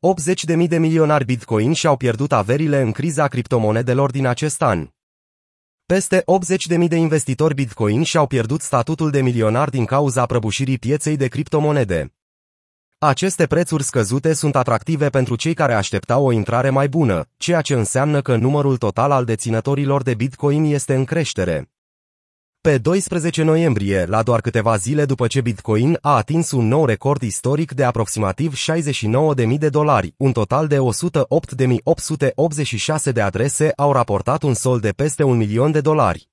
80.000 de milionari Bitcoin și-au pierdut averile în criza criptomonedelor din acest an. Peste 80.000 de investitori Bitcoin și-au pierdut statutul de milionar din cauza prăbușirii pieței de criptomonede. Aceste prețuri scăzute sunt atractive pentru cei care așteptau o intrare mai bună, ceea ce înseamnă că numărul total al deținătorilor de Bitcoin este în creștere. Pe 12 noiembrie, la doar câteva zile după ce Bitcoin a atins un nou record istoric de aproximativ 69.000 de dolari, un total de 108.886 de adrese au raportat un sol de peste un milion de dolari.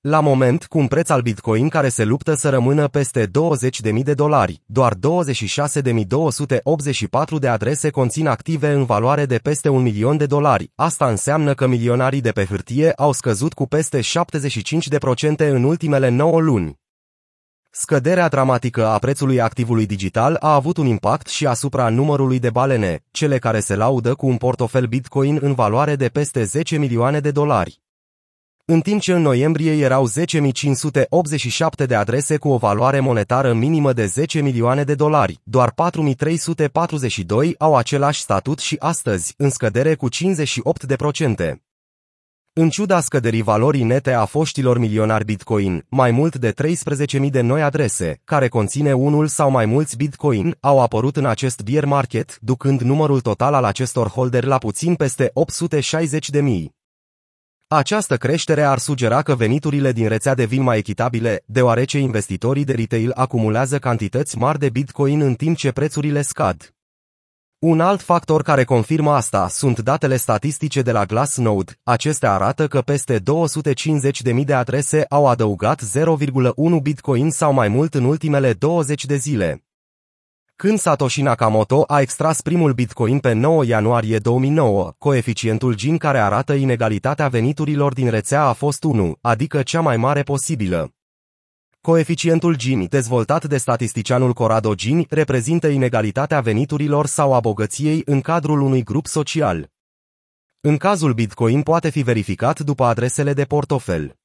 La moment, cu un preț al Bitcoin care se luptă să rămână peste 20.000 de dolari, doar 26.284 de adrese conțin active în valoare de peste un milion de dolari. Asta înseamnă că milionarii de pe hârtie au scăzut cu peste 75% în ultimele 9 luni. Scăderea dramatică a prețului activului digital a avut un impact și asupra numărului de balene, cele care se laudă cu un portofel Bitcoin în valoare de peste 10 milioane de dolari în timp ce în noiembrie erau 10.587 de adrese cu o valoare monetară minimă de 10 milioane de dolari, doar 4.342 au același statut și astăzi, în scădere cu 58%. În ciuda scăderii valorii nete a foștilor milionari Bitcoin, mai mult de 13.000 de noi adrese, care conține unul sau mai mulți Bitcoin, au apărut în acest bear market, ducând numărul total al acestor holderi la puțin peste 860.000. Această creștere ar sugera că veniturile din rețea devin mai echitabile, deoarece investitorii de retail acumulează cantități mari de Bitcoin în timp ce prețurile scad. Un alt factor care confirmă asta sunt datele statistice de la Glassnode. Acestea arată că peste 250.000 de adrese au adăugat 0,1 Bitcoin sau mai mult în ultimele 20 de zile. Când Satoshi Nakamoto a extras primul Bitcoin pe 9 ianuarie 2009, coeficientul Gini care arată inegalitatea veniturilor din rețea a fost 1, adică cea mai mare posibilă. Coeficientul Gini, dezvoltat de statisticianul Corrado Gini, reprezintă inegalitatea veniturilor sau a bogăției în cadrul unui grup social. În cazul Bitcoin poate fi verificat după adresele de portofel.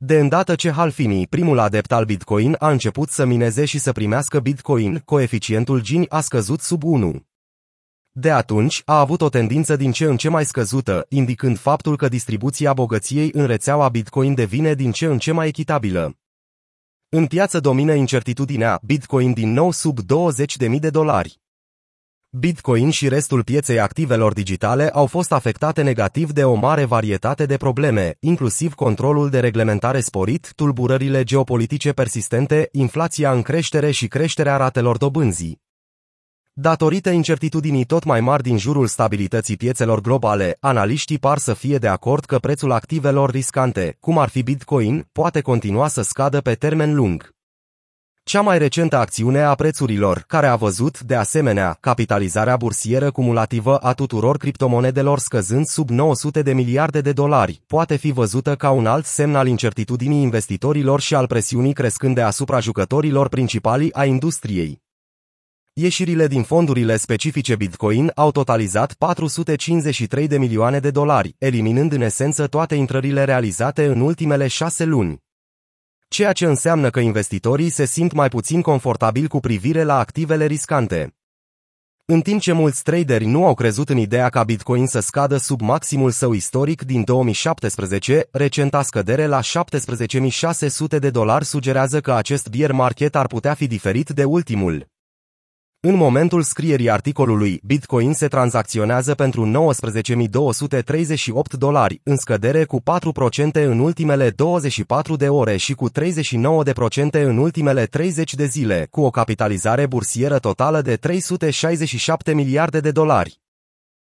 De îndată ce Halfini, primul adept al Bitcoin, a început să mineze și să primească Bitcoin, coeficientul Gini a scăzut sub 1. De atunci, a avut o tendință din ce în ce mai scăzută, indicând faptul că distribuția bogăției în rețeaua Bitcoin devine din ce în ce mai echitabilă. În piață domină incertitudinea, Bitcoin din nou sub 20.000 de dolari. Bitcoin și restul pieței activelor digitale au fost afectate negativ de o mare varietate de probleme, inclusiv controlul de reglementare sporit, tulburările geopolitice persistente, inflația în creștere și creșterea ratelor dobânzii. Datorită incertitudinii tot mai mari din jurul stabilității piețelor globale, analiștii par să fie de acord că prețul activelor riscante, cum ar fi Bitcoin, poate continua să scadă pe termen lung. Cea mai recentă acțiune a prețurilor, care a văzut, de asemenea, capitalizarea bursieră cumulativă a tuturor criptomonedelor scăzând sub 900 de miliarde de dolari, poate fi văzută ca un alt semn al incertitudinii investitorilor și al presiunii crescânde asupra jucătorilor principali a industriei. Ieșirile din fondurile specifice Bitcoin au totalizat 453 de milioane de dolari, eliminând în esență toate intrările realizate în ultimele șase luni ceea ce înseamnă că investitorii se simt mai puțin confortabili cu privire la activele riscante. În timp ce mulți traderi nu au crezut în ideea ca Bitcoin să scadă sub maximul său istoric din 2017, recenta scădere la 17.600 de dolari sugerează că acest bear market ar putea fi diferit de ultimul. În momentul scrierii articolului, Bitcoin se tranzacționează pentru 19.238 dolari, în scădere cu 4% în ultimele 24 de ore și cu 39% în ultimele 30 de zile, cu o capitalizare bursieră totală de 367 miliarde de dolari.